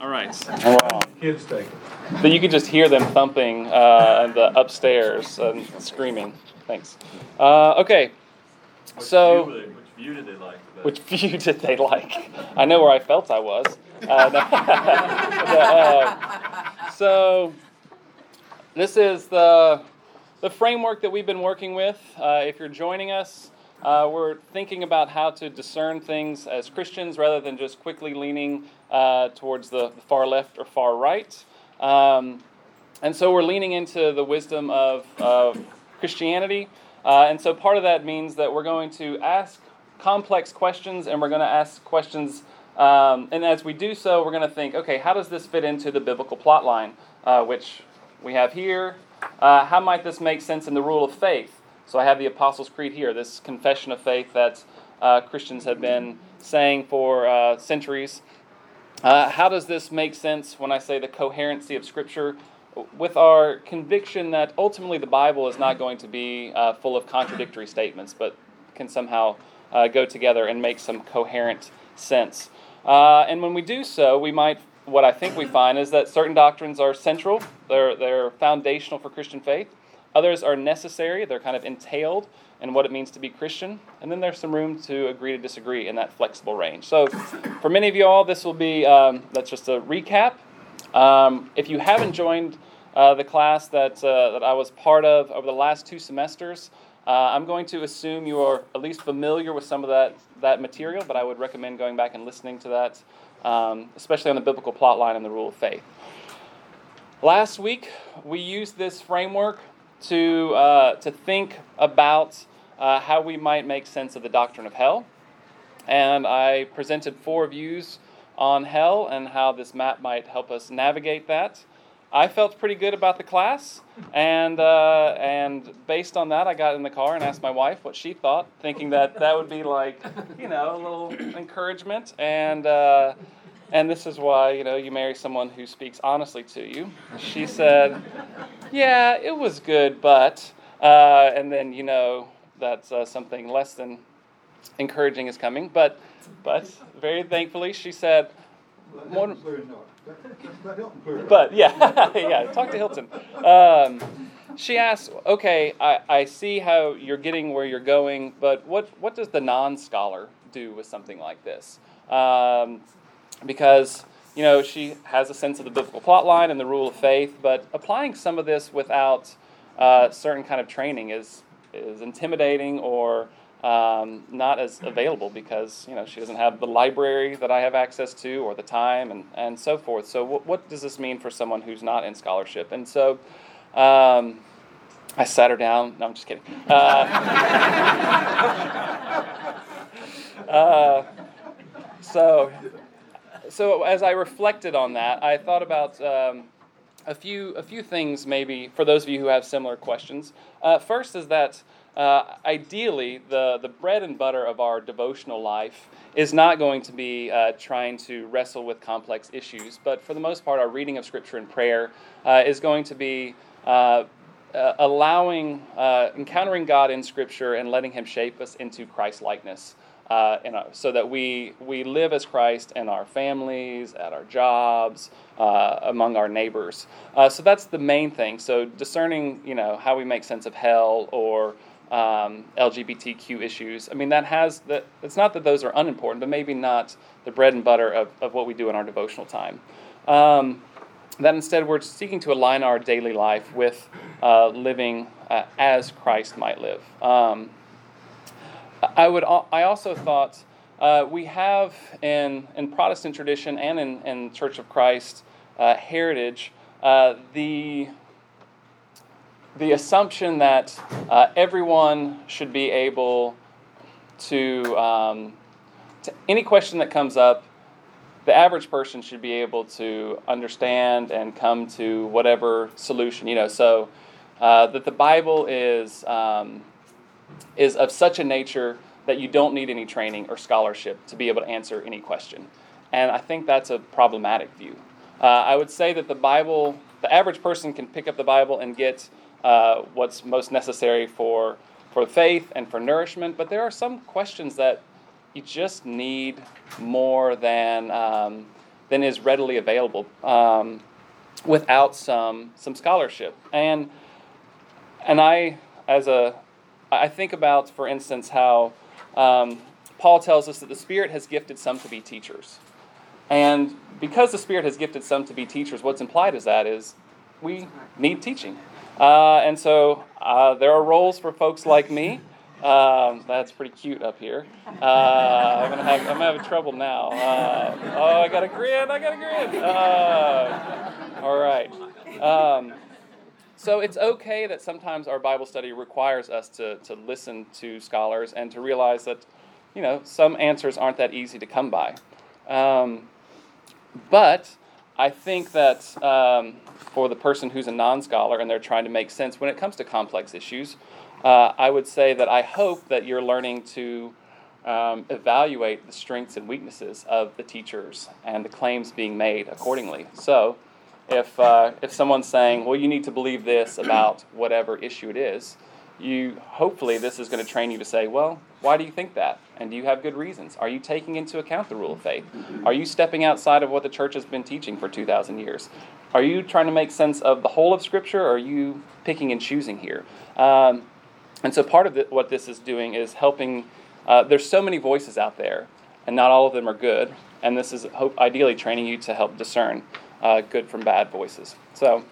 All right. Wow. Kids take it. So you could just hear them thumping uh, the upstairs and screaming. Thanks. Uh, okay. Which So- view, they- which view did they like? the Which view did they like? I know where I felt I was. Uh, no. Uh, so this is the the framework that we've been working with. Uh, if you're joining us, uh, we're thinking about how to discern things as Christians rather than just quickly leaning uh, towards the far left or far right. Um, and so we're leaning into the wisdom of, of Christianity. Uh, and so part of that means that we're going to ask complex questions and we're going to ask questions. Um, and as we do so, we're going to think, okay, how does this fit into the biblical plot line, uh, which we have here? Uh, how might this make sense in the rule of faith? So I have the Apostles' Creed here, this confession of faith that uh, Christians have been saying for uh, centuries. Uh, how does this make sense when I say the coherency of Scripture? With our conviction that ultimately the Bible is not going to be uh, full of contradictory statements, but can somehow uh, go together and make some coherent sense. Uh, and when we do so, we might, what I think we find is that certain doctrines are central, they're, they're foundational for Christian faith. Others are necessary, they're kind of entailed in what it means to be Christian. And then there's some room to agree to disagree in that flexible range. So for many of you all, this will be, um, that's just a recap. Um, if you haven't joined uh, the class that, uh, that I was part of over the last two semesters, uh, I'm going to assume you are at least familiar with some of that, that material, but I would recommend going back and listening to that, um, especially on the biblical plot line and the rule of faith. Last week, we used this framework to, uh, to think about uh, how we might make sense of the doctrine of hell. And I presented four views on hell and how this map might help us navigate that. I felt pretty good about the class, and uh, and based on that, I got in the car and asked my wife what she thought, thinking that that would be like, you know, a little encouragement. And uh, and this is why you know you marry someone who speaks honestly to you. She said, "Yeah, it was good, but," uh, and then you know that uh, something less than encouraging is coming. But but very thankfully, she said. Well, But yeah, yeah, talk to Hilton. Um, she asked, okay, I, I see how you're getting where you're going, but what, what does the non scholar do with something like this? Um, because, you know, she has a sense of the biblical plot line and the rule of faith, but applying some of this without uh, certain kind of training is, is intimidating or um, not as available because you know she doesn't have the library that I have access to or the time and, and so forth. So what, what does this mean for someone who's not in scholarship? And so um, I sat her down. No, I'm just kidding. Uh, uh, so so as I reflected on that, I thought about um, a few a few things maybe for those of you who have similar questions. Uh, first is that uh, ideally the the bread and butter of our devotional life is not going to be uh, trying to wrestle with complex issues, but for the most part, our reading of Scripture and prayer uh, is going to be. Uh, uh, allowing, uh, encountering God in Scripture and letting Him shape us into Christ likeness our, so that we, we live as Christ in our families, at our jobs, among our neighbors. So that's the main thing. So discerning, you know, how we make sense of hell or um, LGBTQ issues. I mean, that has the, it's not that those are unimportant, but maybe not the bread and butter of, of what we do in our devotional time. Um, that instead we're seeking to align our daily life with uh, living uh, as Christ might live. Um, I would. I also thought uh, we have in in Protestant tradition and in, in Church of Christ uh, heritage uh, the the assumption that uh, everyone should be able to, um, to any question that comes up. The average person should be able to understand and come to whatever solution. You know, so uh, that the Bible is. Um, is of such a nature that you don't need any training or scholarship to be able to answer any question. And I think that's a problematic view. Uh, I would say that the Bible, the average person can pick up the Bible and get uh, what's most necessary for, for faith and for nourishment, but there are some questions that you just need more than, um, than is readily available um, without some some scholarship. And and I, as a, I think about, for instance, how um, Paul tells us that the Spirit has gifted some to be teachers. And because the Spirit has gifted some to be teachers, what's implied is that is we need teaching. Uh, and so uh, there are roles for folks like me. Um, that's pretty cute up here. Uh, I'm gonna have I'm gonna have trouble now. Uh, oh, I got a grin! I got a grin! Uh, all right. Um, so it's okay that sometimes our Bible study requires us to to listen to scholars and to realize that, you know, some answers aren't that easy to come by. Um, but I think that um, for the person who's a non scholar and they're trying to make sense when it comes to complex issues, uh, I would say that I hope that you're learning to um, evaluate the strengths and weaknesses of the teachers and the claims being made accordingly. So, if, uh, if someone's saying, well, you need to believe this about whatever issue it is, you hopefully this is going to train you to say, well, why do you think that? And do you have good reasons? Are you taking into account the rule of faith? Are you stepping outside of what the church has been teaching for 2,000 years? Are you trying to make sense of the whole of Scripture, or are you picking and choosing here? Um, and so part of the, what this is doing is helping. Uh, there's so many voices out there, and not all of them are good. And this is hope, ideally training you to help discern uh, good from bad voices. So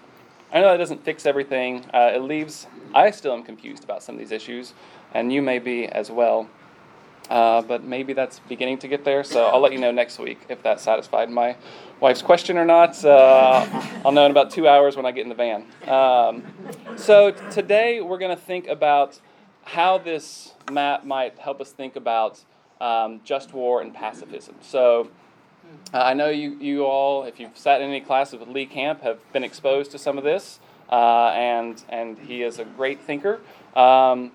I know that doesn't fix everything. Uh, it leaves. I still am confused about some of these issues, and you may be as well. Uh, but maybe that's beginning to get there. So I'll let you know next week if that satisfied my wife's question or not. Uh, I'll know in about two hours when I get in the van. Um, so today we're going to think about how this map might help us think about um, just war and pacifism. So uh, I know you, you all, if you've sat in any classes with Lee Camp, have been exposed to some of this, uh, and, and he is a great thinker. Um,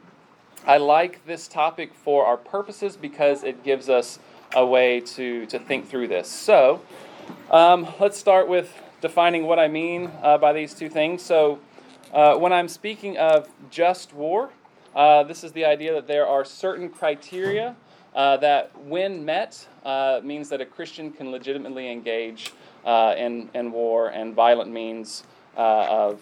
I like this topic for our purposes because it gives us a way to, to think through this. So, um, let's start with defining what I mean uh, by these two things. So, uh, when I'm speaking of just war, uh, this is the idea that there are certain criteria uh, that, when met, uh, means that a Christian can legitimately engage uh, in, in war and violent means of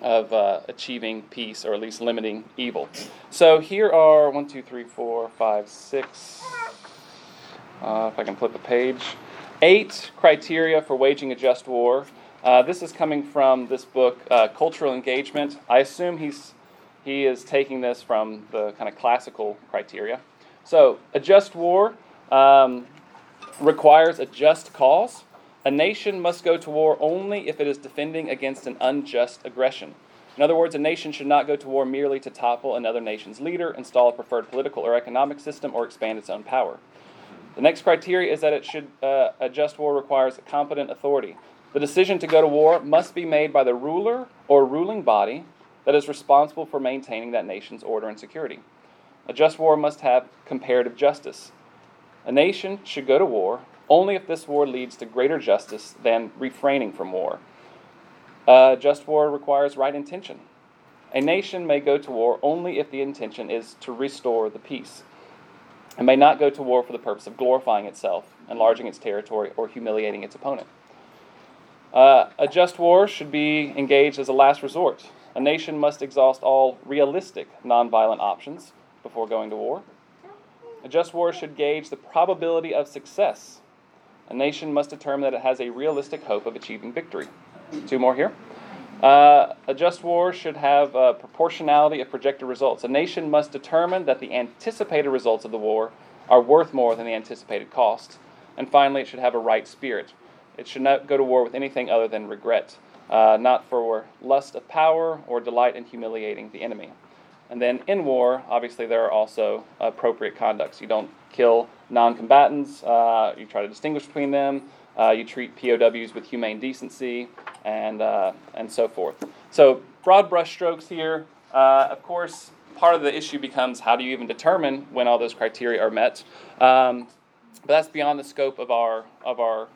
of uh, achieving peace or at least limiting evil. So here are one, two, three, four, five, six. Uh, if I can flip a page, eight criteria for waging a just war. Uh, this is coming from this book, uh, Cultural Engagement. I assume he's he is taking this from the kind of classical criteria. So a just war um, requires a just cause. A nation must go to war only if it is defending against an unjust aggression. In other words, a nation should not go to war merely to topple another nation's leader, install a preferred political or economic system, or expand its own power. The next criteria is that it should uh, a just war requires a competent authority. The decision to go to war must be made by the ruler or ruling body that is responsible for maintaining that nation's order and security. A just war must have comparative justice. A nation should go to war only if this war leads to greater justice than refraining from war. Uh, just war requires right intention. A nation may go to war only if the intention is to restore the peace. It may not go to war for the purpose of glorifying itself, enlarging its territory, or humiliating its opponent. Uh, a just war should be engaged as a last resort. A nation must exhaust all realistic nonviolent options before going to war. A just war should gauge the probability of success a nation must determine that it has a realistic hope of achieving victory. Two more here. Uh, a just war should have proportionality of projected results. A nation must determine that the anticipated results of the war are worth more than the anticipated cost. And finally, it should have a right spirit. It should not go to war with anything other than regret, uh, not for lust of power or delight in humiliating the enemy. And then in war, obviously, there are also appropriate conducts. You don't kill non combatants, uh, you try to distinguish between them, uh, you treat POWs with humane decency, and, uh, and so forth. So, broad brushstrokes here. Uh, of course, part of the issue becomes how do you even determine when all those criteria are met? Um, but that's beyond the scope of our, of our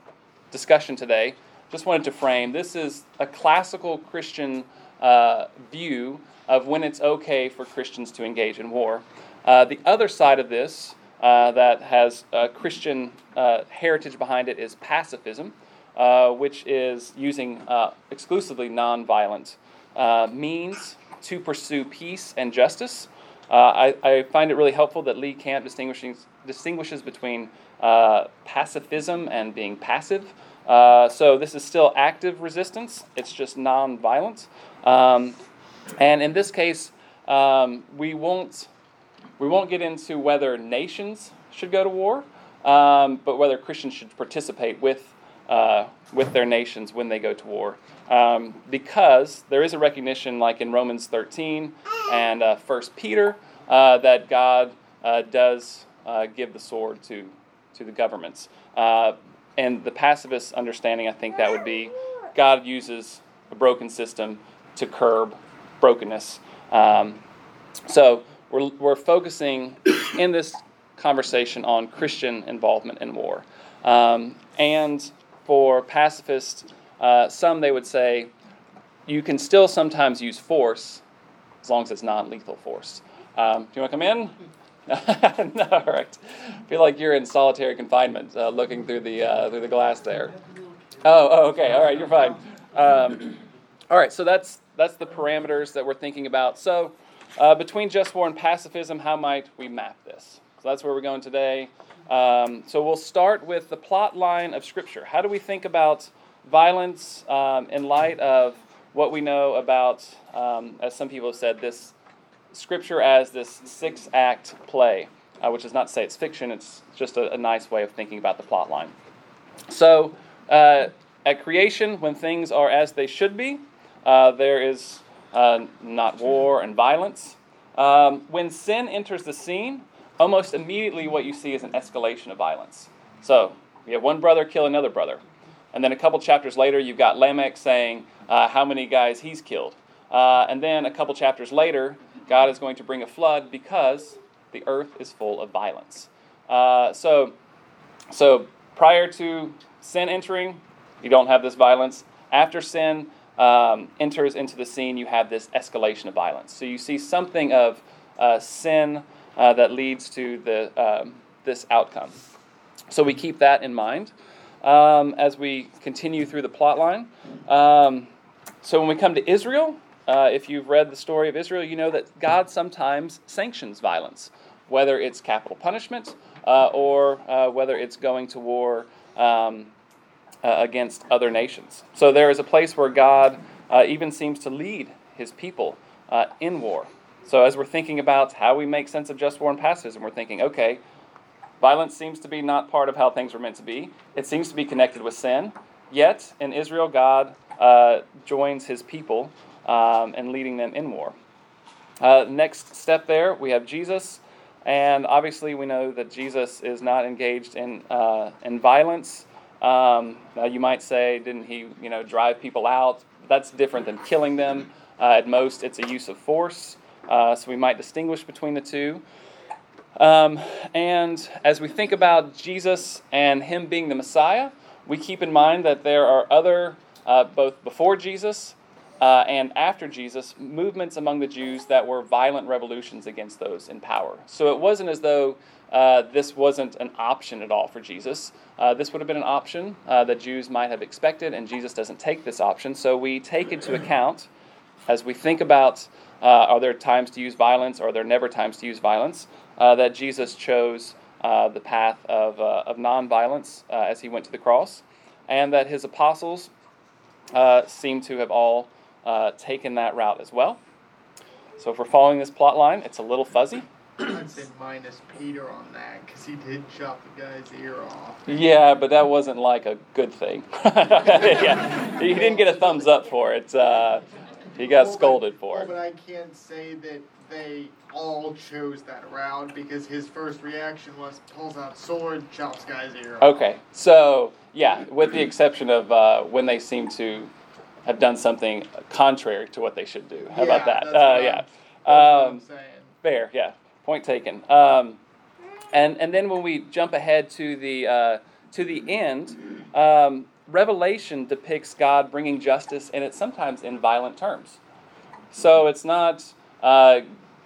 discussion today. Just wanted to frame this is a classical Christian uh, view of when it's okay for Christians to engage in war. Uh, the other side of this uh, that has a Christian uh, heritage behind it is pacifism, uh, which is using exclusively nonviolent means to pursue peace and justice. I, I, find it really helpful that Lee Camp distinguishes, distinguishes between pacifism and being passive. Uh, so this is still active resistance, it's just non-violent. Um, and in this case, um, we, won't, we won't get into whether nations should go to war, um, but whether Christians should participate with, uh, with their nations when they go to war. Um, because there is a recognition, like in Romans 13 and uh, 1 Peter, uh, that God uh, does uh, give the sword to, to the governments. Uh, and the pacifist understanding, I think that would be God uses a broken system to curb brokenness. Um, so we're, we're focusing in this conversation on Christian involvement in war. Um, and for pacifists, uh, some they would say you can still sometimes use force as long as it's non lethal force. Um, do you want to come in? no, all right. I feel like you're in solitary confinement, uh, looking through the uh, through the glass there. Oh, oh, okay, all right, you're fine. Um, all right, so that's that's the parameters that we're thinking about. So, uh, between just war and pacifism, how might we map this? So that's where we're going today. Um, so we'll start with the plot line of Scripture. How do we think about violence um, in light of what we know about, um, as some people have said, this Scripture as this six act play, uh, which is not to say it's fiction, it's just a, a, nice way of thinking about the plot line. So, uh, at creation, when things are as they should be, there is uh, not war and violence. Um, when sin enters the scene, almost immediately what you see is an escalation of violence. So, you have one brother kill another brother. And then a couple chapters later, you've got Lamech saying uh, how many guys he's killed. Uh, and then a couple chapters later, God is going to bring a flood because the earth is full of violence. Uh, so, so prior to sin entering, you don't have this violence. After sin um, enters into the scene, you have this escalation of violence. So you see something of uh, sin uh, that leads to the, um, this outcome. So we keep that in mind um, as we continue through the plot line. Um, so when we come to Israel, uh, if you've read the story of Israel, you know that God sometimes sanctions violence, whether it's capital punishment uh, or uh, whether it's going to war um, uh, against other nations. So there is a place where God uh, even seems to lead his people uh, in war. So as we're thinking about how we make sense of just war and pacifism, we're thinking, okay, violence seems to be not part of how things were meant to be. It seems to be connected with sin. Yet in Israel, God joins his people um, and leading them in war. Uh, next step there, we have Jesus, and obviously we know that Jesus is not engaged in uh, in violence. Um, now you might say, didn't he, you know, drive people out? That's different than killing them. Uh, at most, it's a use of force. Uh, so we might distinguish between the two. Um, and as we think about Jesus and him being the Messiah, we keep in mind that there are other, uh, both before Jesus uh, and after Jesus, movements among the Jews that were violent revolutions against those in power. So it wasn't as though uh, this wasn't an option at all for Jesus. Uh, this would have been an option uh, that Jews might have expected, and Jesus doesn't take this option. So we take into account, as we think about uh, are there times to use violence or are there never times to use violence, uh, that Jesus chose the path of, of nonviolence as he went to the cross, and that his apostles seem to have all uh, taken that route as well. So if we're following this plot line, it's a little fuzzy. I'd say minus Peter on that because he did chop the guy's ear off. Yeah, but that wasn't like a good thing. yeah, he didn't get a thumbs up for it. Uh, he got well, scolded for well, it. But I can't say that they all chose that route because his first reaction was pulls out sword, chops guy's ear off. Okay, so yeah, with the exception of uh, when they seem to have done something contrary to what they should do. How yeah, about that? Uh, yeah. Um, fair. Yeah. Point taken. Um, and and then when we jump ahead to the uh, to the end, um, Revelation depicts God bringing justice, and it's sometimes in violent terms. So it's not uh,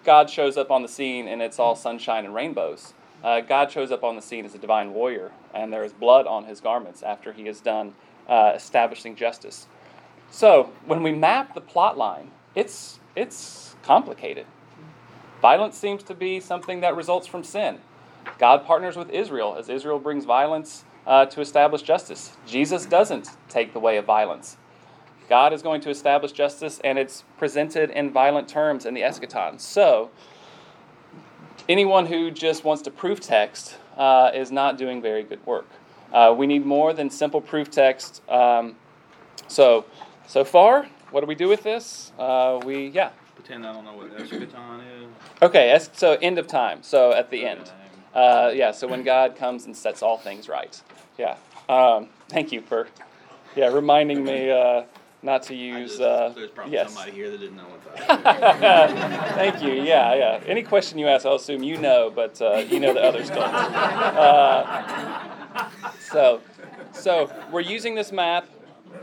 God shows up on the scene and it's all sunshine and rainbows. uh, God shows up on the scene as a divine warrior, and there is blood on his garments after he has done uh, establishing justice. So when we map the plot line, it's it's complicated. Violence seems to be something that results from sin. God partners with Israel as Israel brings violence uh, to establish justice. Jesus doesn't take the way of violence. God is going to establish justice, and it's presented in violent terms in the eschaton. So, anyone who just wants to proof text uh, is not doing very good work. Uh, we need more than simple proof text. Um, so, so far, what do we do with this? Uh, we, yeah. Pretend I don't know what eschaton is. Okay, es- so end of time. So at the end. Uh, yeah, so when God comes and sets all things right. Yeah. Um, thank you for, yeah, reminding me uh, not to use. Uh, There's probably yes. somebody here that didn't know what that Thank you. Yeah, yeah. Any question you ask, I'll assume you know, but uh, you know the others don't. Uh, so, so we're using this map.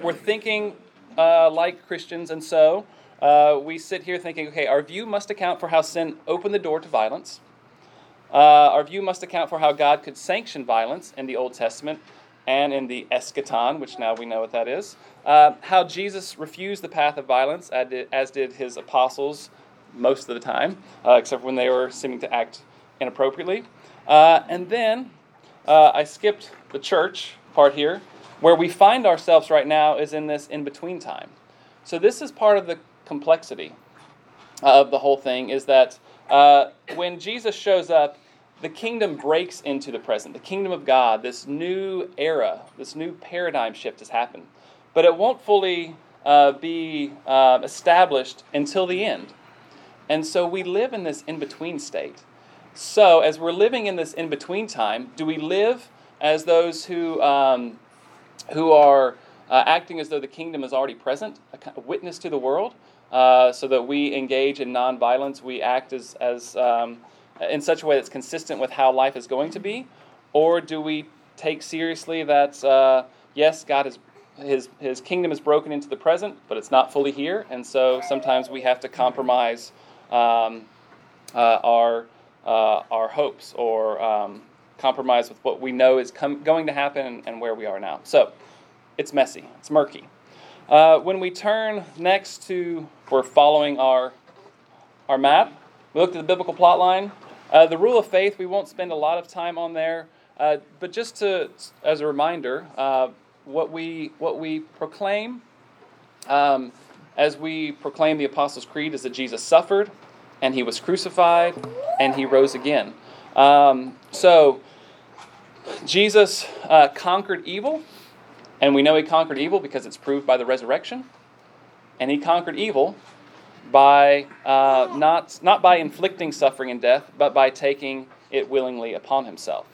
We're thinking uh, like Christians, and so uh, we sit here thinking, okay, our view must account for how sin opened the door to violence. Uh, our view must account for how God could sanction violence in the Old Testament and in the eschaton, which now we know what that is. Uh, how Jesus refused the path of violence, as did, his apostles most of the time, uh, except when they were seeming to act inappropriately. Uh, and then uh, I skipped the church part here. Where we find ourselves right now is in this in between time. So, this is part of the complexity of the whole thing is that uh, when Jesus shows up, the kingdom breaks into the present. The kingdom of God, this new era, this new paradigm shift has happened. But it won't fully uh, be uh, established until the end. And so we live in this in between state. So, as we're living in this in between time, do we live as those who, um, who are uh, acting as though the kingdom is already present, a kind of witness to the world, uh, so that we engage in nonviolence, we act as, as um, in such a way that's consistent with how life is going to be? Or do we take seriously that, uh, yes, God is his, his kingdom is broken into the present, but it's not fully here, and so sometimes we have to compromise um, uh, our, uh, our hopes or um, compromise with what we know is com- going to happen and, and where we are now. So it's messy, it's murky. Uh, when we turn next to, we're following our, our map, we looked at the biblical plot line. Uh, the rule of faith, we won't spend a lot of time on there, uh, but just to, as a reminder, uh, what we what we proclaim um, as we proclaim the Apostles' Creed is that Jesus suffered, and he was crucified, and he rose again. Um, so Jesus uh, conquered evil, and we know he conquered evil because it's proved by the resurrection, and he conquered evil by uh, not not by inflicting suffering and death, but by taking it willingly upon himself.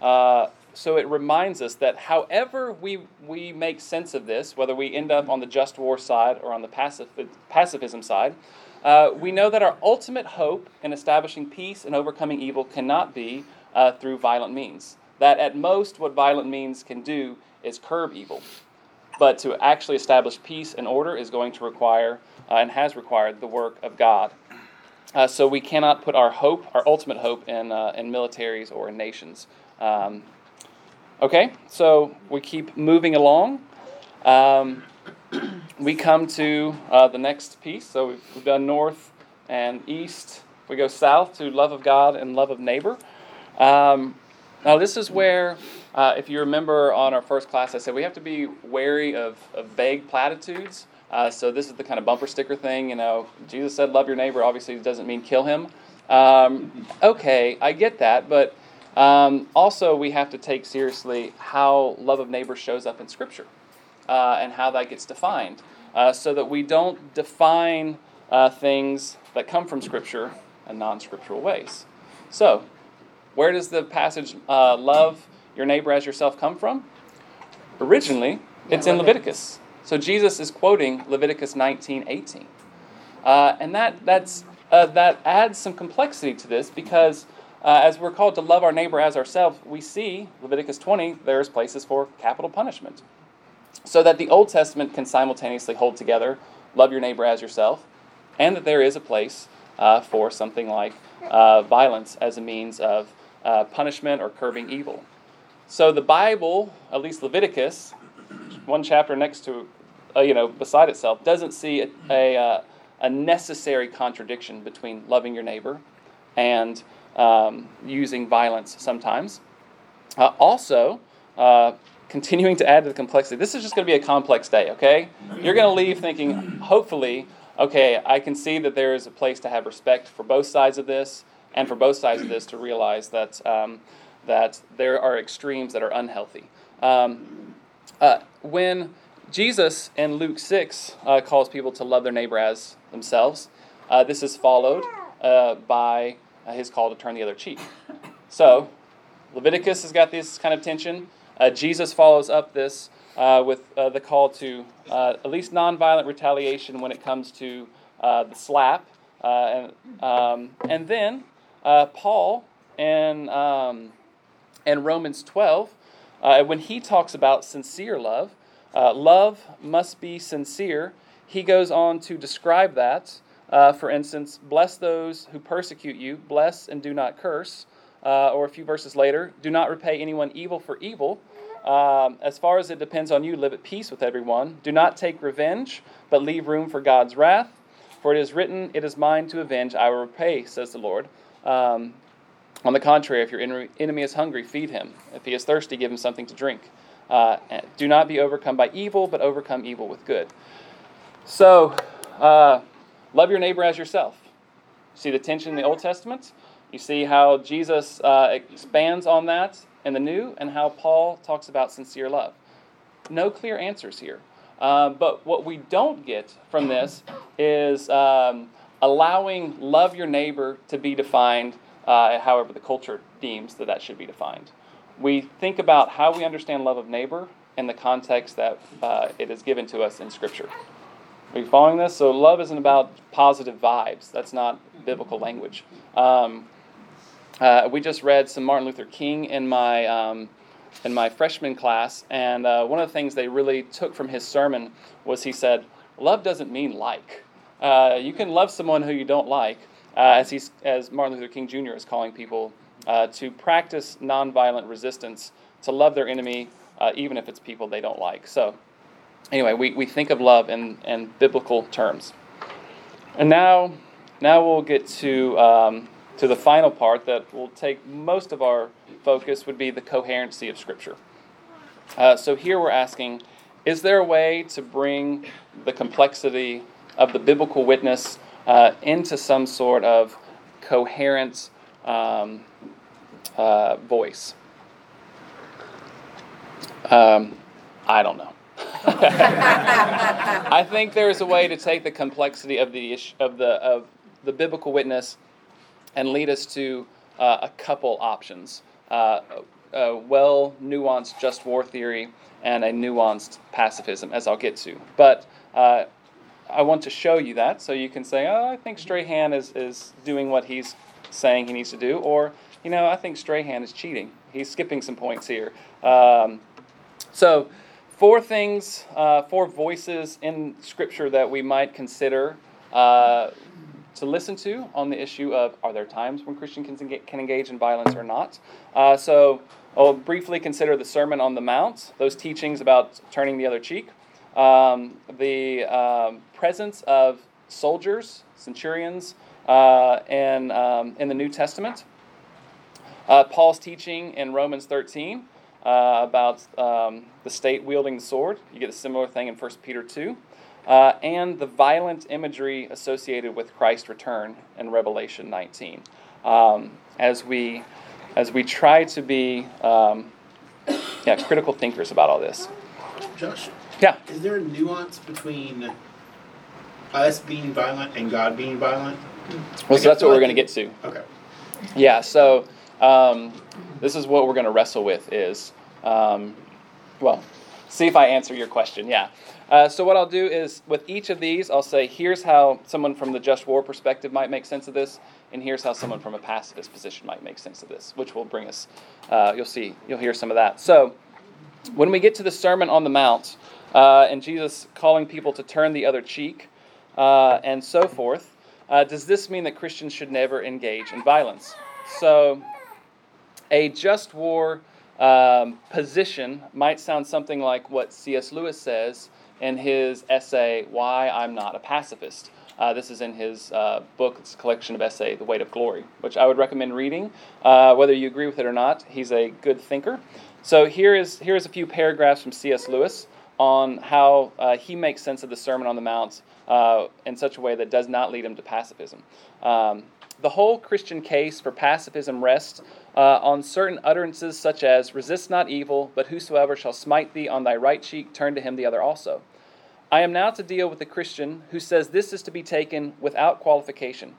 Uh, so it reminds us that however we, we make sense of this, whether we end up on the just war side or on the pacif- pacifism side, uh, we know that our ultimate hope in establishing peace and overcoming evil cannot be uh, through violent means. That at most, what violent means can do is curb evil. But to actually establish peace and order is going to require uh, and has required the work of God. Uh, so we cannot put our hope, our ultimate hope, in, uh, in militaries or in nations. Um, okay, so we keep moving along. Um, we come to uh, the next piece. So we've, we've done north and east. We go south to love of God and love of neighbor. Um, now, this is where, uh, if you remember on our first class, I said we have to be wary of, of vague platitudes. Uh, so this is the kind of bumper sticker thing. You know, Jesus said, "Love your neighbor." Obviously, it doesn't mean kill him. Um, okay, I get that, but um, also we have to take seriously how love of neighbor shows up in Scripture uh, and how that gets defined, uh, so that we don't define uh, things that come from Scripture in non-scriptural ways. So, where does the passage uh, "love your neighbor as yourself" come from? Originally, it's in Leviticus. So Jesus is quoting Leviticus 19:18, uh, and that that's uh, that adds some complexity to this because uh, as we're called to love our neighbor as ourselves, we see Leviticus 20. There's places for capital punishment, so that the Old Testament can simultaneously hold together love your neighbor as yourself, and that there is a place uh, for something like uh, violence as a means of uh, punishment or curbing evil. So the Bible, at least Leviticus, one chapter next to, uh, you know, beside itself, doesn't see a, a, uh, a necessary contradiction between loving your neighbor and um, using violence sometimes. Uh, also, uh, continuing to add to the complexity. This is just going to be a complex day, okay? You're going to leave thinking, hopefully, okay, I can see that there is a place to have respect for both sides of this, and for both sides of this to realize that, um, that there are extremes that are unhealthy. Um, uh, when Jesus in Luke 6 uh, calls people to love their neighbor as themselves, uh, this is followed uh, by uh, his call to turn the other cheek. So, Leviticus has got this kind of tension. Uh, Jesus follows up this with the call to at least nonviolent retaliation when it comes to the slap. Uh, and, um, and then Paul in, um, in Romans 12, when he talks about sincere love, love must be sincere. He goes on to describe that. for instance, bless those who persecute you, bless and do not curse. Uh, or a few verses later, do not repay anyone evil for evil. Um, as far as it depends on you, live at peace with everyone. Do not take revenge, but leave room for God's wrath. For it is written, It is mine to avenge, I will repay, says the Lord. Um, on the contrary, if your enemy is hungry, feed him. If he is thirsty, give him something to drink. Uh, do not be overcome by evil, but overcome evil with good. So, uh, love your neighbor as yourself. See the tension in the Old Testament? You see how Jesus uh, expands on that in the New and how Paul talks about sincere love. No clear answers here. Uh, but what we don't get from this is um, allowing love your neighbor to be defined uh, however the culture deems that that should be defined. We think about how we understand love of neighbor in the context that uh, it is given to us in Scripture. Are you following this? So, love isn't about positive vibes. That's not biblical language. Um, uh, we just read some Martin Luther King in my um, in my freshman class, and uh, one of the things they really took from his sermon was he said, "Love doesn't mean like. Uh, you can love someone who you don't like." Uh, as he's as Martin Luther King Jr. is calling people uh, to practice nonviolent resistance, to love their enemy, uh, even if it's people they don't like. So, anyway, we, we think of love in, in biblical terms. And now, now we'll get to um, to the final part that will take most of our focus would be the coherency of Scripture. Uh, so here we're asking is there a way to bring the complexity of the biblical witness uh, into some sort of coherent um, uh, voice? Um, I don't know. I think there's a way to take the complexity of the of the of the biblical witness and lead us to uh, a couple options uh, a well nuanced just war theory and a nuanced pacifism, as I'll get to. But uh, I want to show you that so you can say, oh, I think Strahan is, is doing what he's saying he needs to do, or, you know, I think Strahan is cheating. He's skipping some points here. Um, so, four things, uh, four voices in Scripture that we might consider uh, to listen to on the issue of are there times when Christians can can engage in violence or not. Uh, so I'll briefly consider the Sermon on the Mount, those teachings about turning the other cheek, um, the um, presence of soldiers, centurions, uh, in, um, in the New Testament. Uh, Paul's teaching in Romans 13 uh, about um, the state wielding the sword. You get a similar thing in 1 Peter 2 uh, and the violent imagery associated with Christ's return in Revelation 19. Um, as we as we try to be um, yeah, critical thinkers about all this. Josh. Yeah. Is there a nuance between us being violent and God being violent? Well, so that's what we're going to get to. Okay. Yeah. So um, this is what we're going to wrestle with. Is um, well, see if I answer your question. Yeah. Uh, so what I'll do is with each of these, I'll say here's how someone from the just war perspective might make sense of this, and here's how someone from a pacifist position might make sense of this, which will bring us. Uh, you'll see, you'll hear some of that. So when we get to the Sermon on the Mount uh, and Jesus calling people to turn the other cheek uh, and so forth, uh, does this mean that Christians should never engage in violence? So a just war um, position might sound something like what C.S. Lewis says in his essay, Why I'm Not a Pacifist. Uh, this is in his uh, book, it's a collection of essay, The Weight of Glory, which I would recommend reading. Uh, whether you agree with it or not, he's a good thinker. So here is, here is a few paragraphs from C.S. Lewis on how uh, he makes sense of the Sermon on the Mount uh, in such a way that does not lead him to pacifism. Um, the whole Christian case for pacifism rests uh, on certain utterances such as, Resist not evil, but whosoever shall smite thee on thy right cheek, turn to him the other also. I am now to deal with the Christian who says this is to be taken without qualification.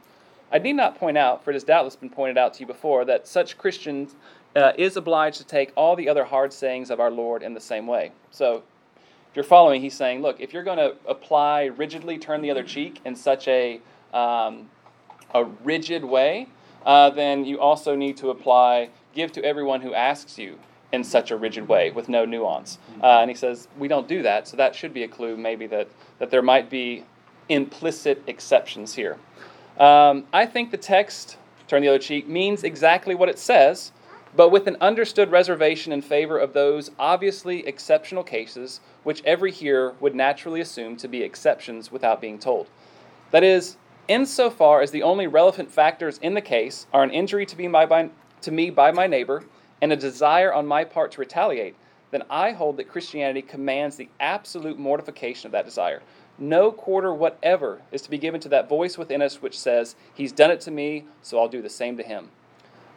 I need not point out, for it has doubtless been pointed out to you before, that such Christian uh, is obliged to take all the other hard sayings of our Lord in the same way. So, if you're following, he's saying, look, if you're going to apply rigidly turn the other cheek in such a, um, a rigid way, uh, then you also need to apply give to everyone who asks you in such a rigid way with no nuance. Uh, and he says, we don't do that, so that should be a clue maybe that, that there might be implicit exceptions here. Um, I think the text, turn the other cheek, means exactly what it says, but with an understood reservation in favor of those obviously exceptional cases which every hearer would naturally assume to be exceptions without being told. That is, insofar as the only relevant factors in the case are an injury to, be by, by, to me by my neighbor and a desire on my part to retaliate, then I hold that Christianity commands the absolute mortification of that desire. No quarter whatever is to be given to that voice within us which says, He's done it to me, so I'll do the same to him.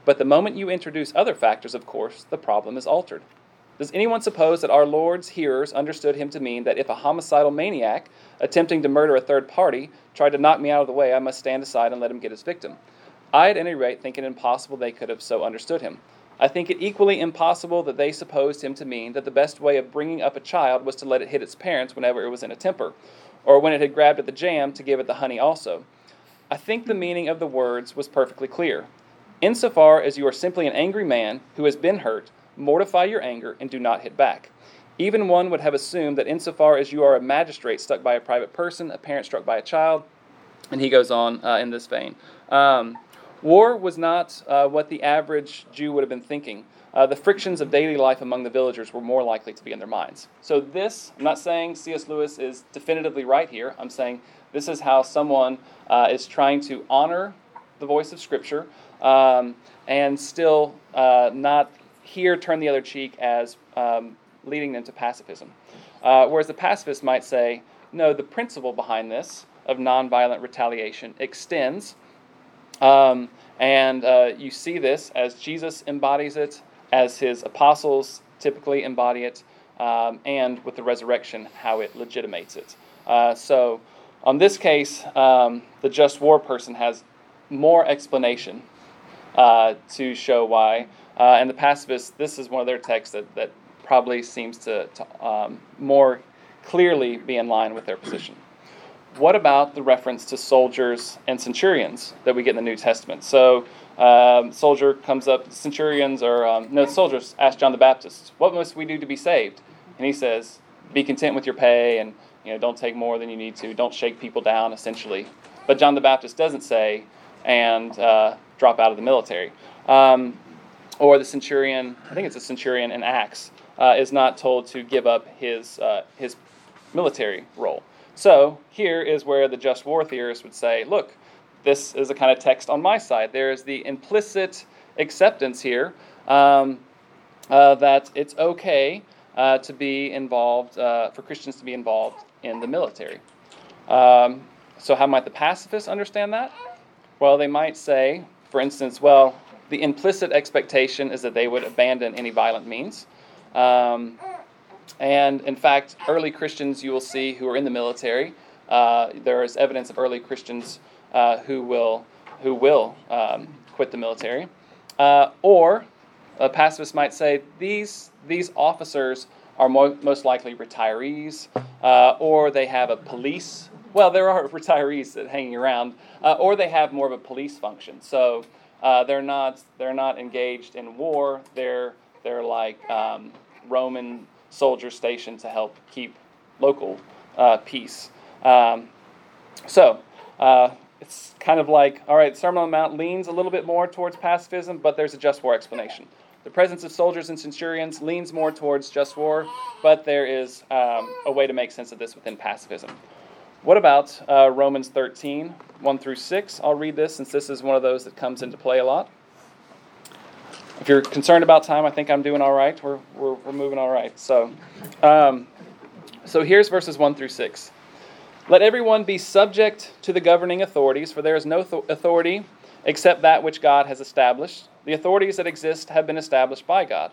But the moment you introduce other factors, of course, the problem is altered. Does anyone suppose that our Lord's hearers understood him to mean that if a homicidal maniac attempting to murder a third party tried to knock me out of the way, I must stand aside and let him get his victim? I, at any rate, think it impossible they could have so understood him. I think it equally impossible that they supposed him to mean that the best way of bringing up a child was to let it hit its parents whenever it was in a temper, or when it had grabbed at the jam to give it the honey also. I think the meaning of the words was perfectly clear. Insofar as you are simply an angry man who has been hurt, mortify your anger and do not hit back. Even one would have assumed that insofar as you are a magistrate struck by a private person, a parent struck by a child, and he goes on uh, in this vein. Um, war was not uh, what the average Jew would have been thinking. Uh, the frictions of daily life among the villagers were more likely to be in their minds. So, this, I'm not saying C.S. Lewis is definitively right here. I'm saying this is how someone uh, is trying to honor the voice of Scripture um, and still uh, not here turn the other cheek as um, leading them to pacifism. Uh, whereas the pacifist might say, no, the principle behind this of nonviolent retaliation extends, um, and uh, you see this as Jesus embodies it, as his apostles typically embody it, um, and with the resurrection, how it legitimates it. Uh, so, on this case, um, the just war person has more explanation uh, to show why. Uh, and the pacifists, this is one of their texts that, that probably seems to, to um, more clearly be in line with their position. What about the reference to soldiers and centurions that we get in the New Testament? So, um, soldier comes up, centurions or um, no soldiers ask John the Baptist, "What must we do to be saved?" And he says, "Be content with your pay, and you know, don't take more than you need to. Don't shake people down." Essentially, but John the Baptist doesn't say, "And uh, drop out of the military." Um, or the centurion, I think it's a centurion in Acts, uh, is not told to give up his, uh, his military role. So here is where the just war theorists would say, look, this is a kind of text on my side. There is the implicit acceptance here um, uh, that it's okay uh, to be involved, uh, for Christians to be involved in the military. Um, so, how might the pacifists understand that? Well, they might say, for instance, well, the implicit expectation is that they would abandon any violent means. Um, and in fact, early Christians you will see who are in the military, uh, there is evidence of early Christians uh, who will, who will um, quit the military. Uh, or a pacifist might say these, these officers are mo- most likely retirees, uh, or they have a police. Well, there are retirees that hanging around, uh, or they have more of a police function. So uh, they're not they're not engaged in war. They're they're like um, Roman soldiers stationed to help keep local uh, peace. Um, so uh, it's kind of like all right, Sermon on the Mount leans a little bit more towards pacifism, but there's a just war explanation. The presence of soldiers and centurions leans more towards just war, but there is um, a way to make sense of this within pacifism. What about uh, Romans 13, 1 through 6? I'll read this since this is one of those that comes into play a lot. If you're concerned about time, I think I'm doing all right. We're, we're, we're moving all right. So, um, so here's verses 1 through 6. Let everyone be subject to the governing authorities, for there is no th- authority except that which God has established. The authorities that exist have been established by God.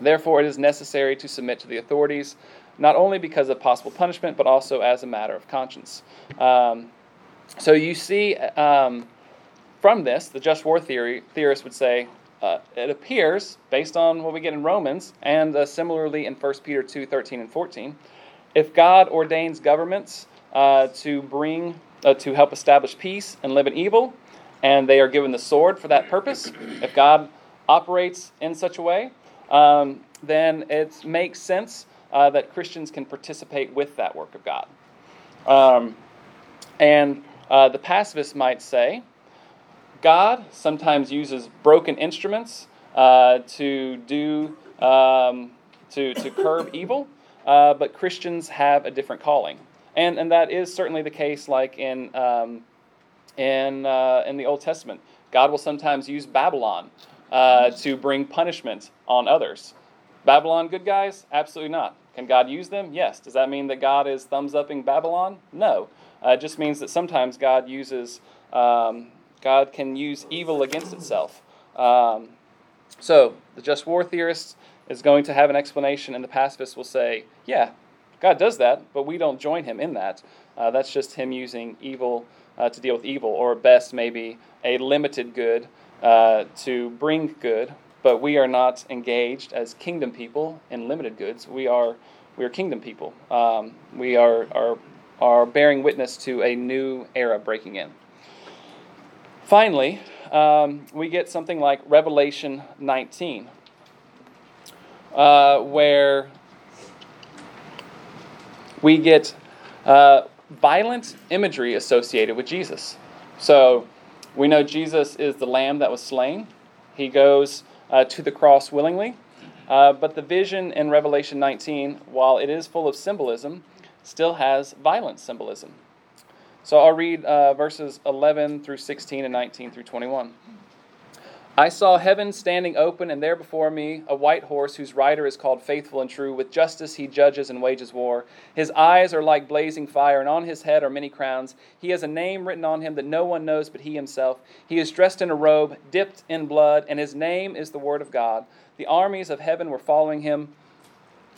Therefore, it is necessary to submit to the authorities, not only because of possible punishment, but also as a matter of conscience. Um, so you see um, from this, the just war theory theorists would say uh, it appears, based on what we get in Romans, and uh, similarly in 1 Peter 2 13 and 14, if God ordains governments uh, to bring, uh, to help establish peace and live in evil, and they are given the sword for that purpose, if God operates in such a way, um, then it makes sense uh, that Christians can participate with that work of God. Um, and uh, the pacifist might say, God sometimes uses broken instruments uh, to do um, to, to curb evil, uh, but Christians have a different calling, and and that is certainly the case. Like in um, in uh, in the Old Testament, God will sometimes use Babylon uh, to bring punishment on others. Babylon, good guys? Absolutely not. Can God use them? Yes. Does that mean that God is thumbs upping Babylon? No. Uh, it just means that sometimes God uses um, God can use evil against itself. Um, so the just war theorist is going to have an explanation, and the pacifist will say, "Yeah, God does that, but we don't join Him in that. Uh, that's just Him using evil uh, to deal with evil, or best maybe a limited good uh, to bring good." But we are not engaged as kingdom people in limited goods. We are we are kingdom people. Um, we are are are bearing witness to a new era breaking in. Finally, um, we get something like Revelation 19, uh, where we get uh, violent imagery associated with Jesus. So we know Jesus is the lamb that was slain. He goes uh, to the cross willingly. Uh, but the vision in Revelation 19, while it is full of symbolism, still has violent symbolism. So I'll read uh, verses 11 through 16 and 19 through 21. I saw heaven standing open, and there before me a white horse whose rider is called Faithful and True. With justice he judges and wages war. His eyes are like blazing fire, and on his head are many crowns. He has a name written on him that no one knows but he himself. He is dressed in a robe dipped in blood, and his name is the Word of God. The armies of heaven were following him,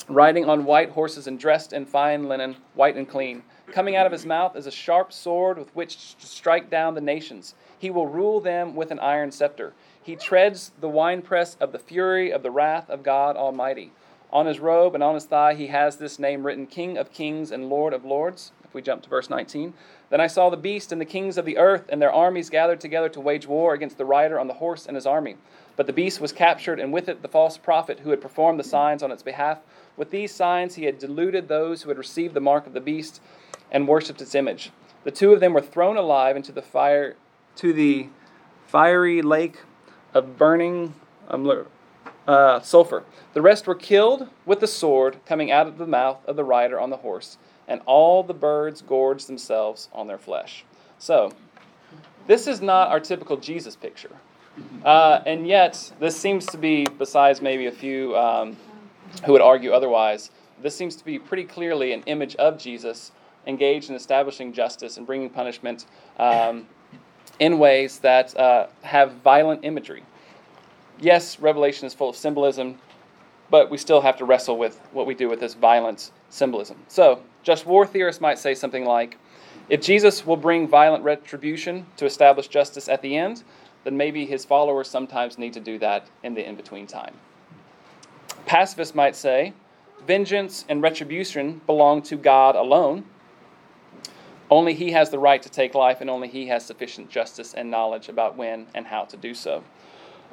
riding on white horses and dressed in fine linen, white and clean. Coming out of his mouth is a sharp sword with which to strike down the nations. He will rule them with an iron scepter. He treads the winepress of the fury of the wrath of God Almighty. On his robe and on his thigh he has this name written King of Kings and Lord of Lords. If we jump to verse 19. Then I saw the beast and the kings of the earth and their armies gathered together to wage war against the rider on the horse and his army. But the beast was captured, and with it the false prophet who had performed the signs on its behalf. With these signs he had deluded those who had received the mark of the beast and worshipped its image. The two of them were thrown alive into the fire to the fiery lake of burning um, uh, sulfur. The rest were killed with the sword coming out of the mouth of the rider on the horse, and all the birds gorged themselves on their flesh. So, this is not our typical Jesus picture. Uh, and yet, this seems to be, besides maybe a few um, who would argue otherwise, this seems to be pretty clearly an image of Jesus engaged in establishing justice and bringing punishment um, in ways that uh, have violent imagery. Yes, Revelation is full of symbolism, but we still have to wrestle with what we do with this violence symbolism. So, just war theorists might say something like if Jesus will bring violent retribution to establish justice at the end, then maybe his followers sometimes need to do that in the in between time. Pacifists might say vengeance and retribution belong to God alone. Only He has the right to take life, and only He has sufficient justice and knowledge about when and how to do so.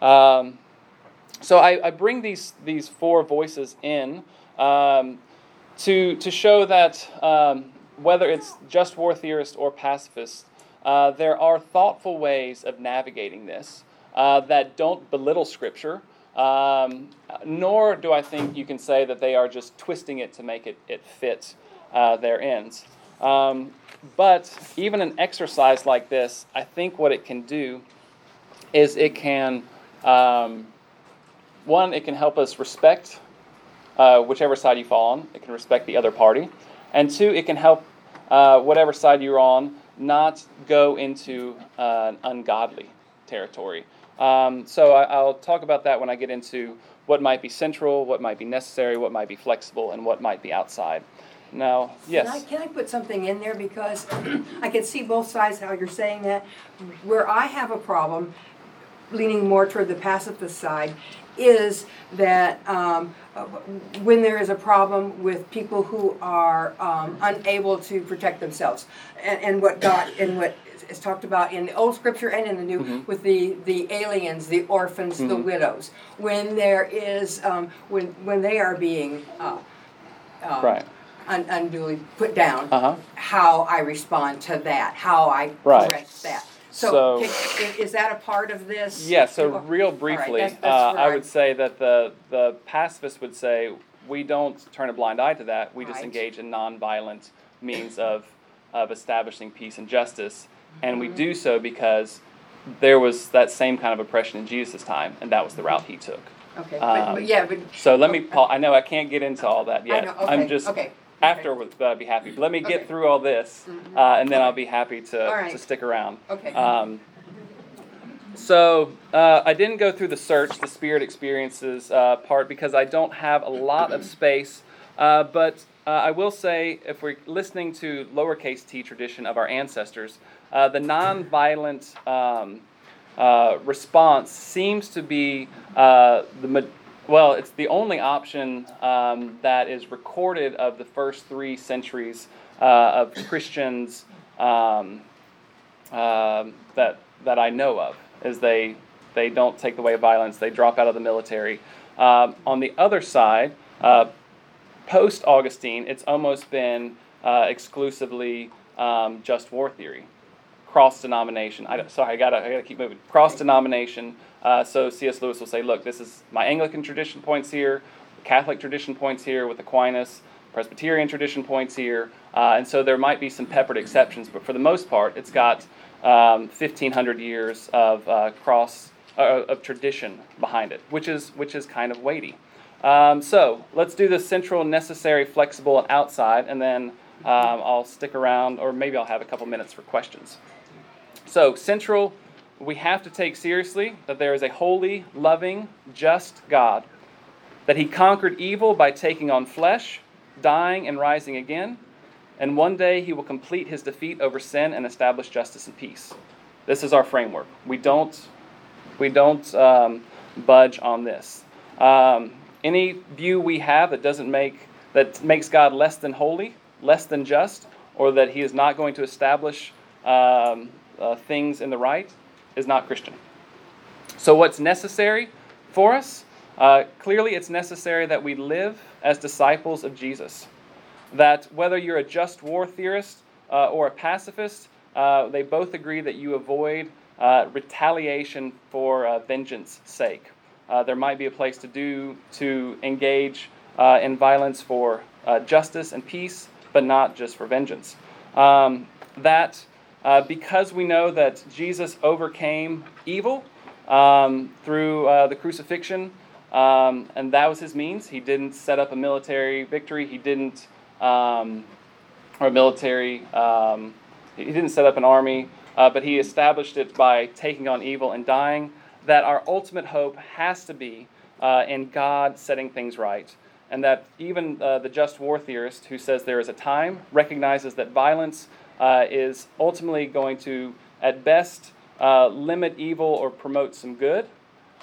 Um, so I, I, bring these these four voices in um, to to show that um, whether it's just war theorist or pacifist, uh, there are thoughtful ways of navigating this uh, that don't belittle Scripture. Um, nor do I think you can say that they are just twisting it to make it, it fit uh, their ends. Um, but even an exercise like this, I think what it can do is it can, um, one, it can help us respect uh, whichever side you fall on. It can respect the other party. And two, it can help uh, whatever side you're on not go into uh, ungodly territory. Um, so I, will talk about that when I get into what might be central, what might be necessary, what might be flexible, and what might be outside. Now, yes. Can I, can I put something in there because I can see both sides how you're saying that. Where I have a problem, leaning more toward the pacifist side, is that um, when there is a problem with people who are um, unable to protect themselves, and, and what God and what is talked about in the old scripture and in the new mm-hmm. with the the aliens, the orphans, mm-hmm. the widows. When there is um, when when they are being uh, uh, right. Un- unduly put down, uh-huh. how I respond to that, how I right. correct that. So, can, is that a part of this? Yeah. So real briefly, right, that's, that's uh, I would say that the the pacifist would say we don't turn a blind eye to that. We right. just engage in nonviolent means of of establishing peace and justice and we do so because there was that same kind of oppression in Jesus' time, and that was the route he took. Okay, but, but yeah, but. So let me, Paul, I know I can't get into all that yet. I know, okay, I'm just, okay. After would uh, be happy. But let me get Okay. through all this, Mhm. uh, and then I'll be happy to, right. to stick around. Okay. Um, so uh, I didn't go through the search, the spirit experiences uh, part, because I don't have a lot of space. Uh, but uh, I will say, if we're listening to lowercase t tradition of our ancestors, uh, the nonviolent um, uh, response seems to be uh, the well, it's the only option um, that is recorded of the first three centuries uh, of Christians um, um, that that I know of, is they they don't take the way of violence, they drop out of the military. Um, on the other side, uh, post Augustine, it's almost been uh, exclusively um, just war theory cross denomination. I sorry, I gotta, I gotta keep moving. Cross denomination. Uh, so C.S. Lewis will say, look, this is my Anglican tradition points here, Catholic tradition points here with Aquinas, Presbyterian tradition points here, uh, and so there might be some peppered exceptions, but for the most part, it's got um, 1,500 years of uh, cross uh, of tradition behind it, which is which is kind of weighty. Um, so let's do the central, necessary, flexible, and outside, and then um, I'll stick around, or maybe I'll have a couple minutes for questions. So, central, we have to take seriously that there is a holy, loving, just God, that He conquered evil by taking on flesh, dying, and rising again, and one day He will complete His defeat over sin and establish justice and peace. This is our framework. We don't, we don't um, budge on this. Um, any view we have that doesn't make that makes God less than holy, less than just, or that He is not going to establish um, uh, things in the right is not Christian. So, what's necessary for us? Uh, clearly, it's necessary that we live as disciples of Jesus. That whether you're a just war theorist uh, or a pacifist, uh, they both agree that you avoid uh, retaliation for uh, vengeance sake. there might be a place to do to engage in violence for justice and peace, but not just for vengeance. Um, that uh, because we know that Jesus overcame evil um, through uh, the crucifixion, um, and that was his means. He didn't set up a military victory. He didn't, um, or military. Um, he didn't set up an army, uh, but he established it by taking on evil and dying. That our ultimate hope has to be uh, in God setting things right, and that even uh, the just war theorist who says there is a time recognizes that violence uh, is ultimately going to, at best, uh, limit evil or promote some good,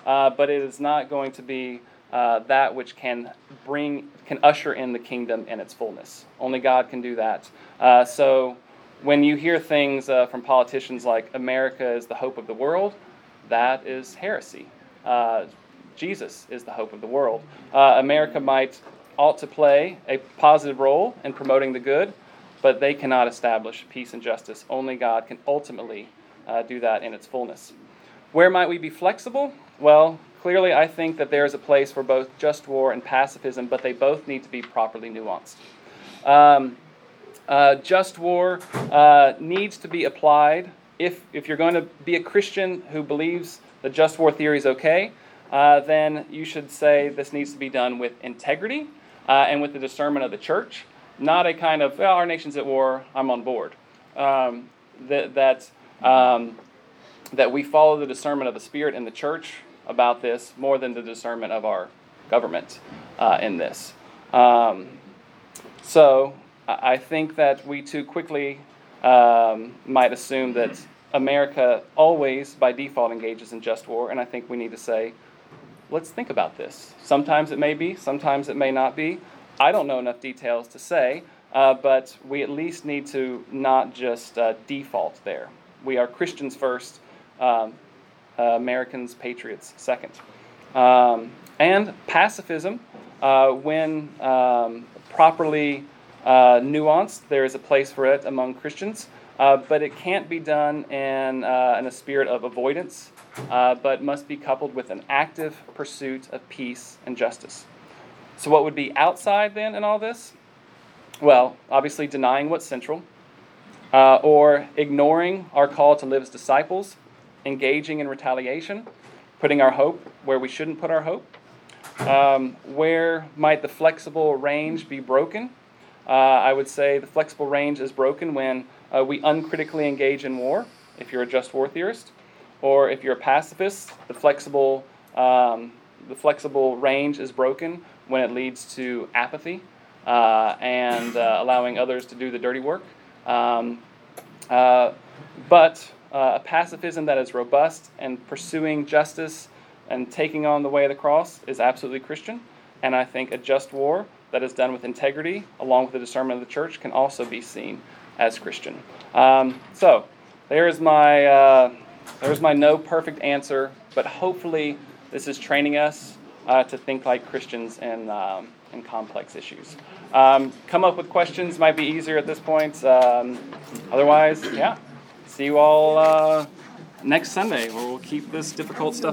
uh, but it is not going to be uh, that which can bring, can usher in the kingdom in its fullness. Only God can do that. Uh, so when you hear things uh, from politicians like America is the hope of the world, that is heresy. Jesus is the hope of the world. America might ought to play a positive role in promoting the good, but they cannot establish peace and justice. Only God can ultimately uh, do that in its fullness. Where might we be flexible? Well, clearly, I think that there is a place for both just war and pacifism, but they both need to be properly nuanced. Um, uh, just war uh, needs to be applied if, if you're going to be a Christian who believes the just war theory is okay, uh, then you should say this needs to be done with integrity uh, and with the discernment of the church, not a kind of, well, our nation's at war, I'm on board. Um, that, that, um, that we follow the discernment of the Spirit in the church about this more than the discernment of our government uh, in this. Um, so I think that we too quickly um, might assume that America always, by default, engages in just war, and I think we need to say, let's think about this. Sometimes it may be, sometimes it may not be. I don't know enough details to say, uh, but we at least need to not just uh, default there. We are Christians first, um, uh, Americans, patriots second. Um, and pacifism, uh, when um, properly uh, nuanced, there is a place for it among Christians, uh, but it can't be done in, in a spirit of avoidance, but must be coupled with an active pursuit of peace and justice. So, what would be outside then in all this? Well, obviously denying what's central, uh, or ignoring our call to live as disciples, engaging in retaliation, putting our hope where we shouldn't put our hope. Um, where might the flexible range be broken? Uh, I would say the flexible range is broken when uh, we uncritically engage in war, if you're a just war theorist, or if you're a pacifist, the flexible, um, the flexible range is broken when it leads to apathy uh, and uh, allowing others to do the dirty work. Um, uh, but uh, a pacifism that is robust and pursuing justice and taking on the way of the cross is absolutely Christian. And I think a just war that is done with integrity, along with the discernment of the church, can also be seen as Christian. Um, so there's my uh, there's my no perfect answer, but hopefully this is training us uh, to think like Christians in um, complex issues. Um, come up with questions might be easier at this point. Um, otherwise, yeah. See you all uh, next Sunday, where we'll keep this difficult stuff.